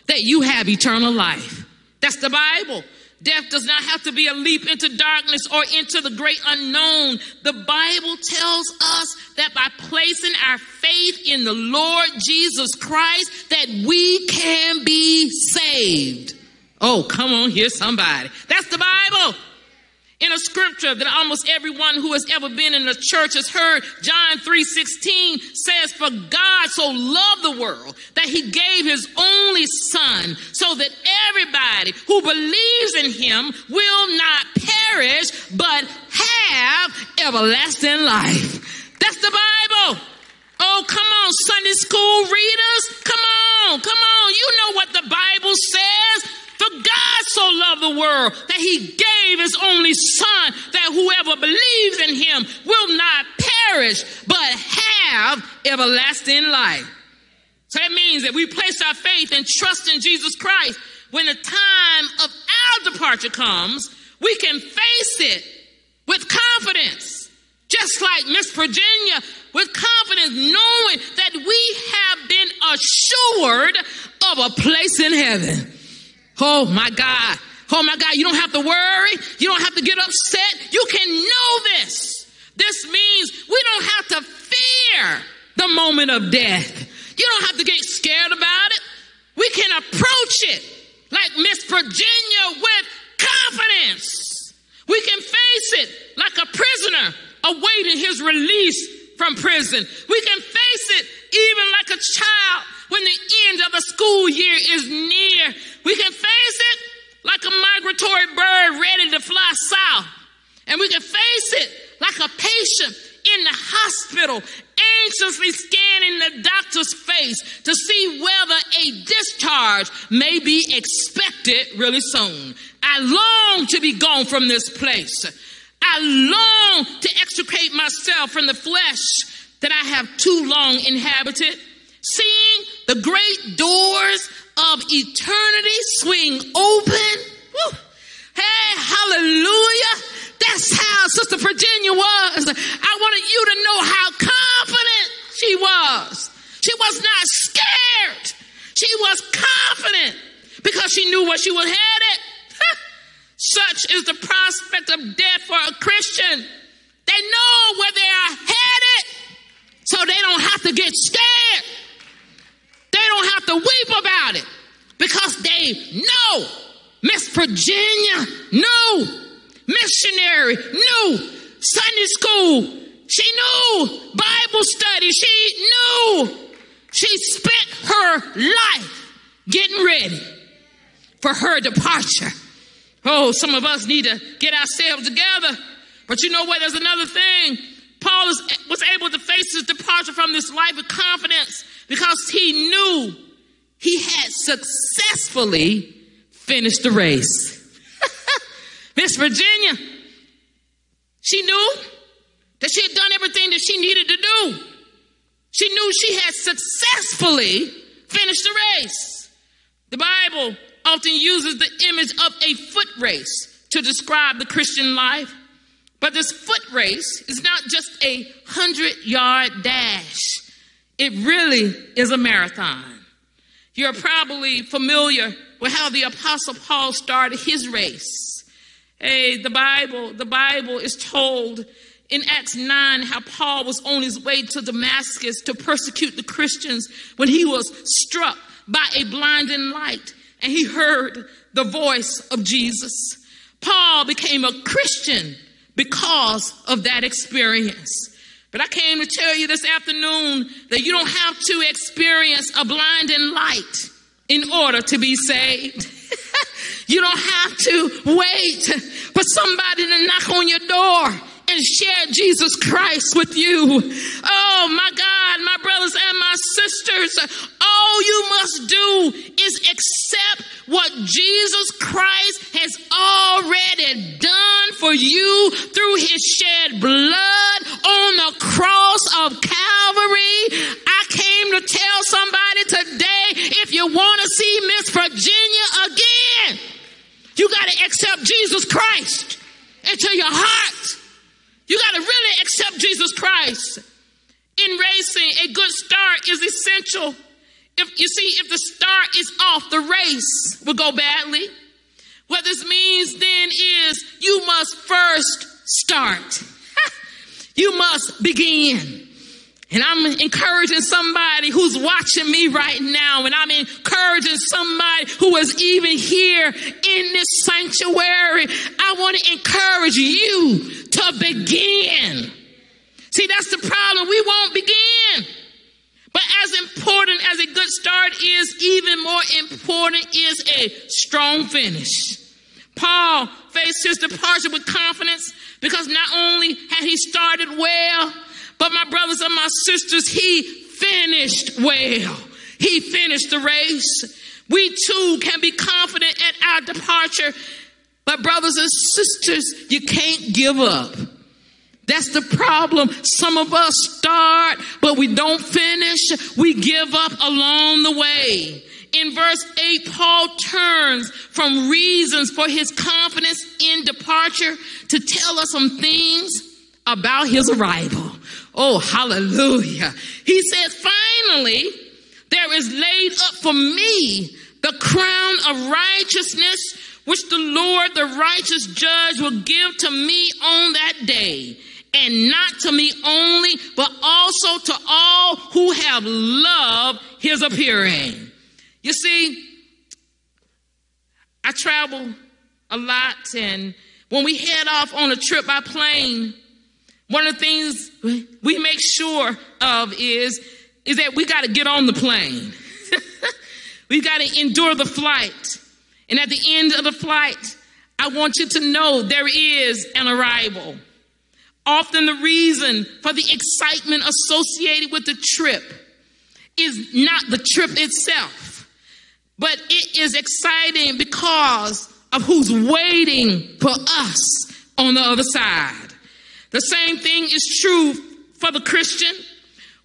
that you have eternal life. That's the Bible. Death does not have to be a leap into darkness or into the great unknown. The Bible tells us that by placing our faith in the Lord Jesus Christ, that we can be saved. Oh, come on here, somebody. That's the Bible in a scripture that almost everyone who has ever been in the church has heard john 3.16 says for god so loved the world that he gave his only son so that everybody who believes in him will not perish but have everlasting life that's the bible Oh, come on, Sunday school readers. Come on, come on. You know what the Bible says. For God so loved the world that he gave his only son that whoever believes in him will not perish but have everlasting life. So that means that we place our faith and trust in Jesus Christ. When the time of our departure comes, we can face it with confidence. Just like Miss Virginia, with confidence, knowing that we have been assured of a place in heaven. Oh my God. Oh my God. You don't have to worry. You don't have to get upset. You can know this. This means we don't have to fear the moment of death. You don't have to get scared about it. We can approach it like Miss Virginia with confidence. We can face it like a prisoner awaiting his release from prison. We can face it even like a child when the end of the school year is near. We can face it like a migratory bird ready to fly south. And we can face it like a patient in the hospital, anxiously scanning the doctor's face to see whether a discharge may be expected really soon. I long to be gone from this place. I long to extricate myself from the flesh that I have too long inhabited. Seeing the great doors of eternity swing open. Woo. Hey, hallelujah. That's how Sister Virginia was. I wanted you to know how confident she was. She was not scared. She was confident because she knew where she was headed. Such is the prospect of death for a Christian. They know where they are headed, so they don't have to get scared. Don't have to weep about it because they know. Miss Virginia, no. Missionary, no. Sunday school, she knew. Bible study, she knew. She spent her life getting ready for her departure. Oh, some of us need to get ourselves together. But you know what? There's another thing. Paul is, was able to face his departure from this life with confidence because he knew he had successfully finished the race. (laughs) Miss Virginia, she knew that she had done everything that she needed to do. She knew she had successfully finished the race. The Bible often uses the image of a foot race to describe the Christian life. But this foot race is not just a hundred yard dash. It really is a marathon. You're probably familiar with how the apostle Paul started his race. Hey, the Bible, the Bible is told in Acts 9 how Paul was on his way to Damascus to persecute the Christians when he was struck by a blinding light and he heard the voice of Jesus. Paul became a Christian because of that experience. But I came to tell you this afternoon that you don't have to experience a blinding light in order to be saved. (laughs) you don't have to wait for somebody to knock on your door and share Jesus Christ with you. Oh my God, my brothers and my sisters, oh, all you must do is accept what Jesus Christ has already done for you through his shed blood on the cross of Calvary. I came to tell somebody today if you want to see Miss Virginia again, you got to accept Jesus Christ into your heart. You got to really accept Jesus Christ. In racing, a good start is essential. If you see, if the start is off, the race will go badly. What this means then is you must first start. (laughs) you must begin. And I'm encouraging somebody who's watching me right now, and I'm encouraging somebody who is even here in this sanctuary. I want to encourage you to begin. See, that's the problem. We won't begin. But as important as a good start is, even more important is a strong finish. Paul faced his departure with confidence because not only had he started well, but my brothers and my sisters, he finished well. He finished the race. We too can be confident at our departure. But brothers and sisters, you can't give up. That's the problem. Some of us start, but we don't finish. We give up along the way. In verse 8, Paul turns from reasons for his confidence in departure to tell us some things about his arrival. Oh, hallelujah. He says, finally, there is laid up for me the crown of righteousness, which the Lord, the righteous judge, will give to me on that day. And not to me only, but also to all who have loved his appearing. You see, I travel a lot, and when we head off on a trip by plane, one of the things we make sure of is, is that we got to get on the plane. We've got to endure the flight. And at the end of the flight, I want you to know there is an arrival. Often the reason for the excitement associated with the trip is not the trip itself, but it is exciting because of who's waiting for us on the other side. The same thing is true for the Christian.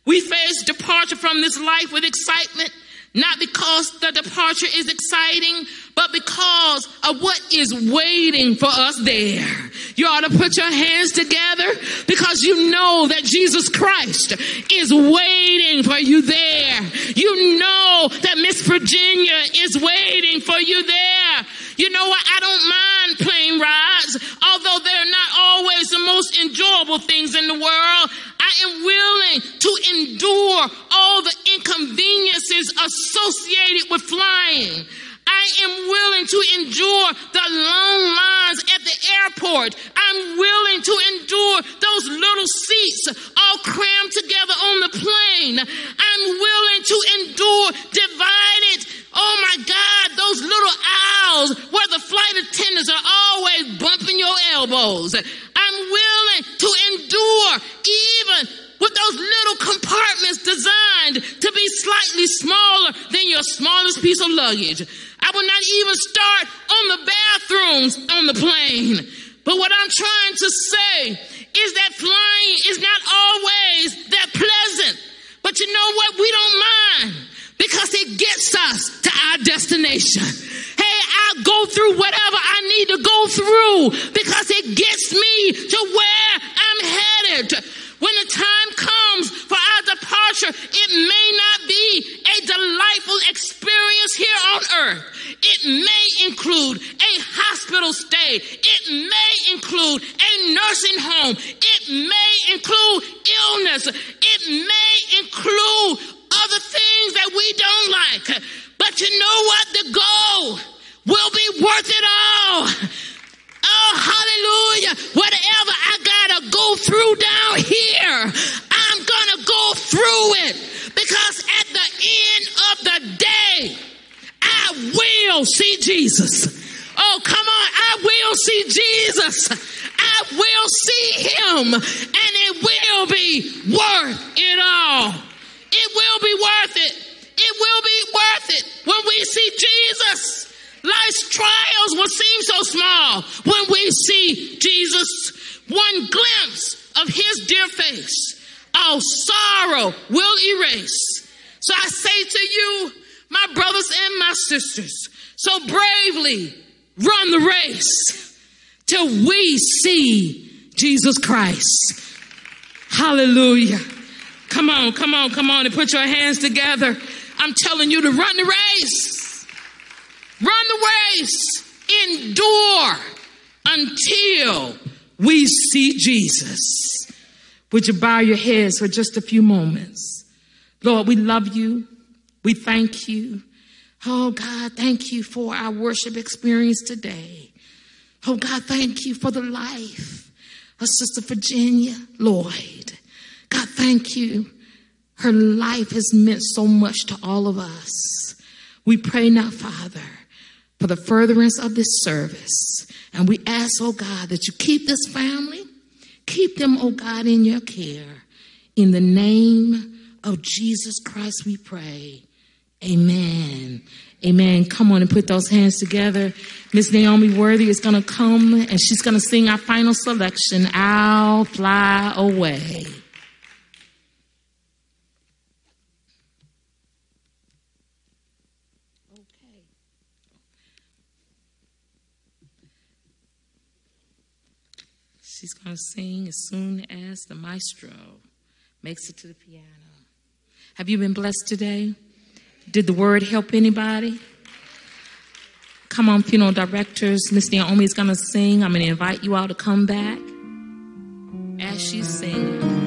We face departure from this life with excitement, not because the departure is exciting, but because of what is waiting for us there. You ought to put your hands together because you know that Jesus Christ is waiting for you there. You know that Miss Virginia is waiting for you there. You know what? I don't mind plane rides, although they're not always the most enjoyable things in the world. I am willing to endure all the inconveniences associated with flying. I am willing to endure the long lines at the airport. I'm willing to endure those little seats all crammed together on the plane. I'm willing to endure divided, oh my God, those little aisles where the flight attendants are always bumping your elbows. I'm willing to endure even with those little compartments designed to be slightly smaller than your smallest piece of luggage. I will not even start on the bathrooms on the plane. But what I'm trying to say is that flying is not always that pleasant. But you know what? We don't mind because it gets us to our destination. Hey, I'll go through whatever I need to go through because it gets me to where I'm headed. When the time comes for our departure, it may not be a delightful experience here on earth. It may include a hospital stay. It may include a nursing home. It may include illness. It may include other things that we don't like. But you know what? The goal will be worth it all. Oh, hallelujah. Whatever I gotta go through down here, I'm gonna go through it because at the end of the day, I will see Jesus. Oh, come on. I will see Jesus. I will see him and it will be worth it all. It will be worth it. It will be worth it when we see Jesus. Life's trials will seem so small when we see Jesus. One glimpse of his dear face, all sorrow will erase. So I say to you, my brothers and my sisters, so bravely run the race till we see Jesus Christ. Hallelujah. Come on, come on, come on and put your hands together. I'm telling you to run the race. Run the race. Endure until we see Jesus. Would you bow your heads for just a few moments? Lord, we love you. We thank you. Oh God, thank you for our worship experience today. Oh God, thank you for the life of Sister Virginia Lloyd. God, thank you. Her life has meant so much to all of us. We pray now, Father, for the furtherance of this service. And we ask, oh God, that you keep this family, keep them, oh God, in your care. In the name of Jesus Christ, we pray. Amen. Amen. Come on and put those hands together. Miss Naomi Worthy is going to come and she's going to sing our final selection, I'll Fly Away. She's going to sing as soon as the maestro makes it to the piano. Have you been blessed today? Did the word help anybody? Come on, funeral directors. Miss Naomi is going to sing. I'm going to invite you all to come back as she's singing.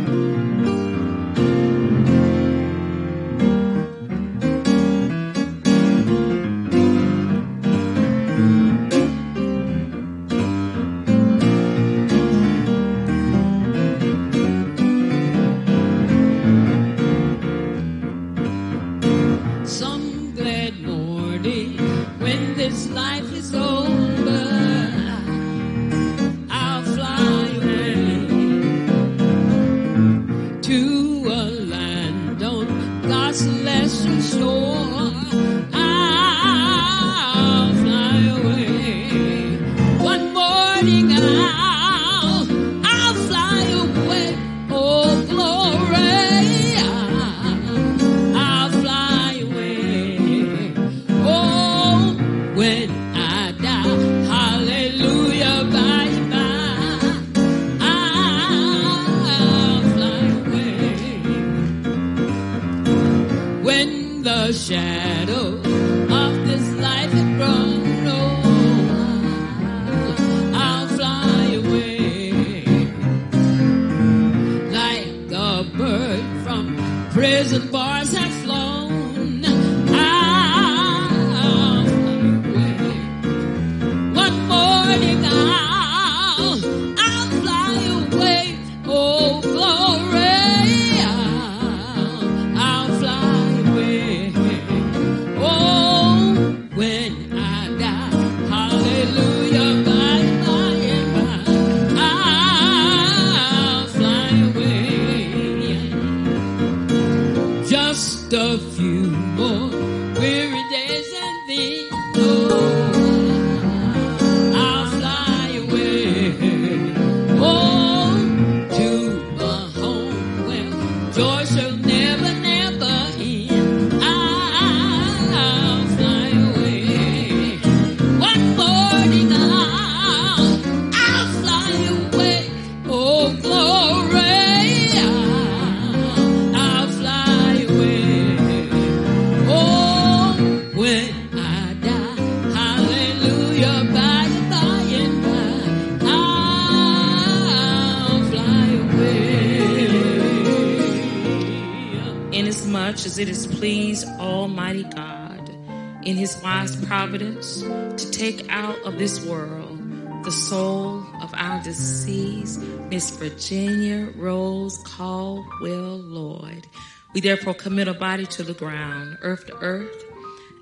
Miss Virginia Rose Caldwell Lloyd. We therefore commit her body to the ground, earth to earth,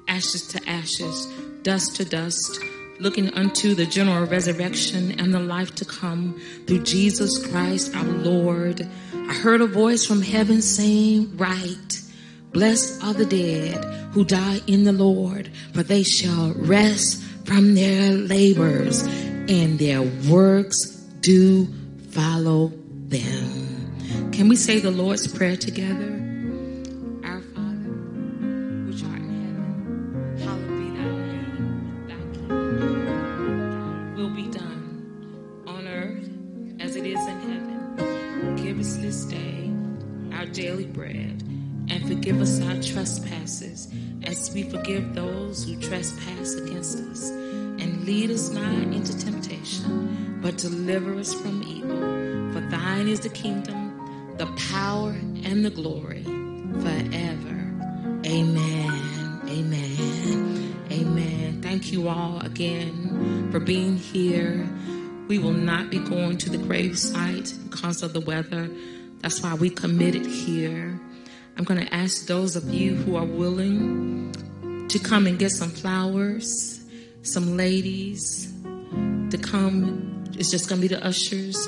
ashes to ashes, dust to dust, looking unto the general resurrection and the life to come through Jesus Christ our Lord. I heard a voice from heaven saying, Right, blessed are the dead who die in the Lord, for they shall rest from their labors, and their works do follow them. Can we say the Lord's Prayer together? Our Father, which art in heaven, hallowed be thy name. Thy kingdom will be done on earth as it is in heaven. Give us this day our daily bread, and forgive us our trespasses as we forgive those who trespass against us. But deliver us from evil. For thine is the kingdom, the power, and the glory forever. Amen. Amen. Amen. Thank you all again for being here. We will not be going to the gravesite because of the weather. That's why we committed here. I'm going to ask those of you who are willing to come and get some flowers, some ladies to come. It's just going to be the ushers.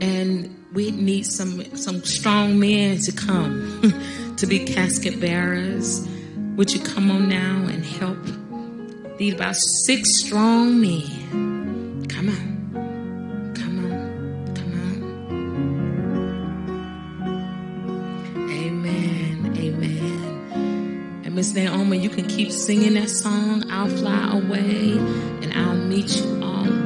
And we need some some strong men to come (laughs) to be casket bearers. Would you come on now and help? Need about six strong men. Come on. Come on. Come on. Amen. Amen. And Miss Naomi, you can keep singing that song, I'll Fly Away, and I'll meet you all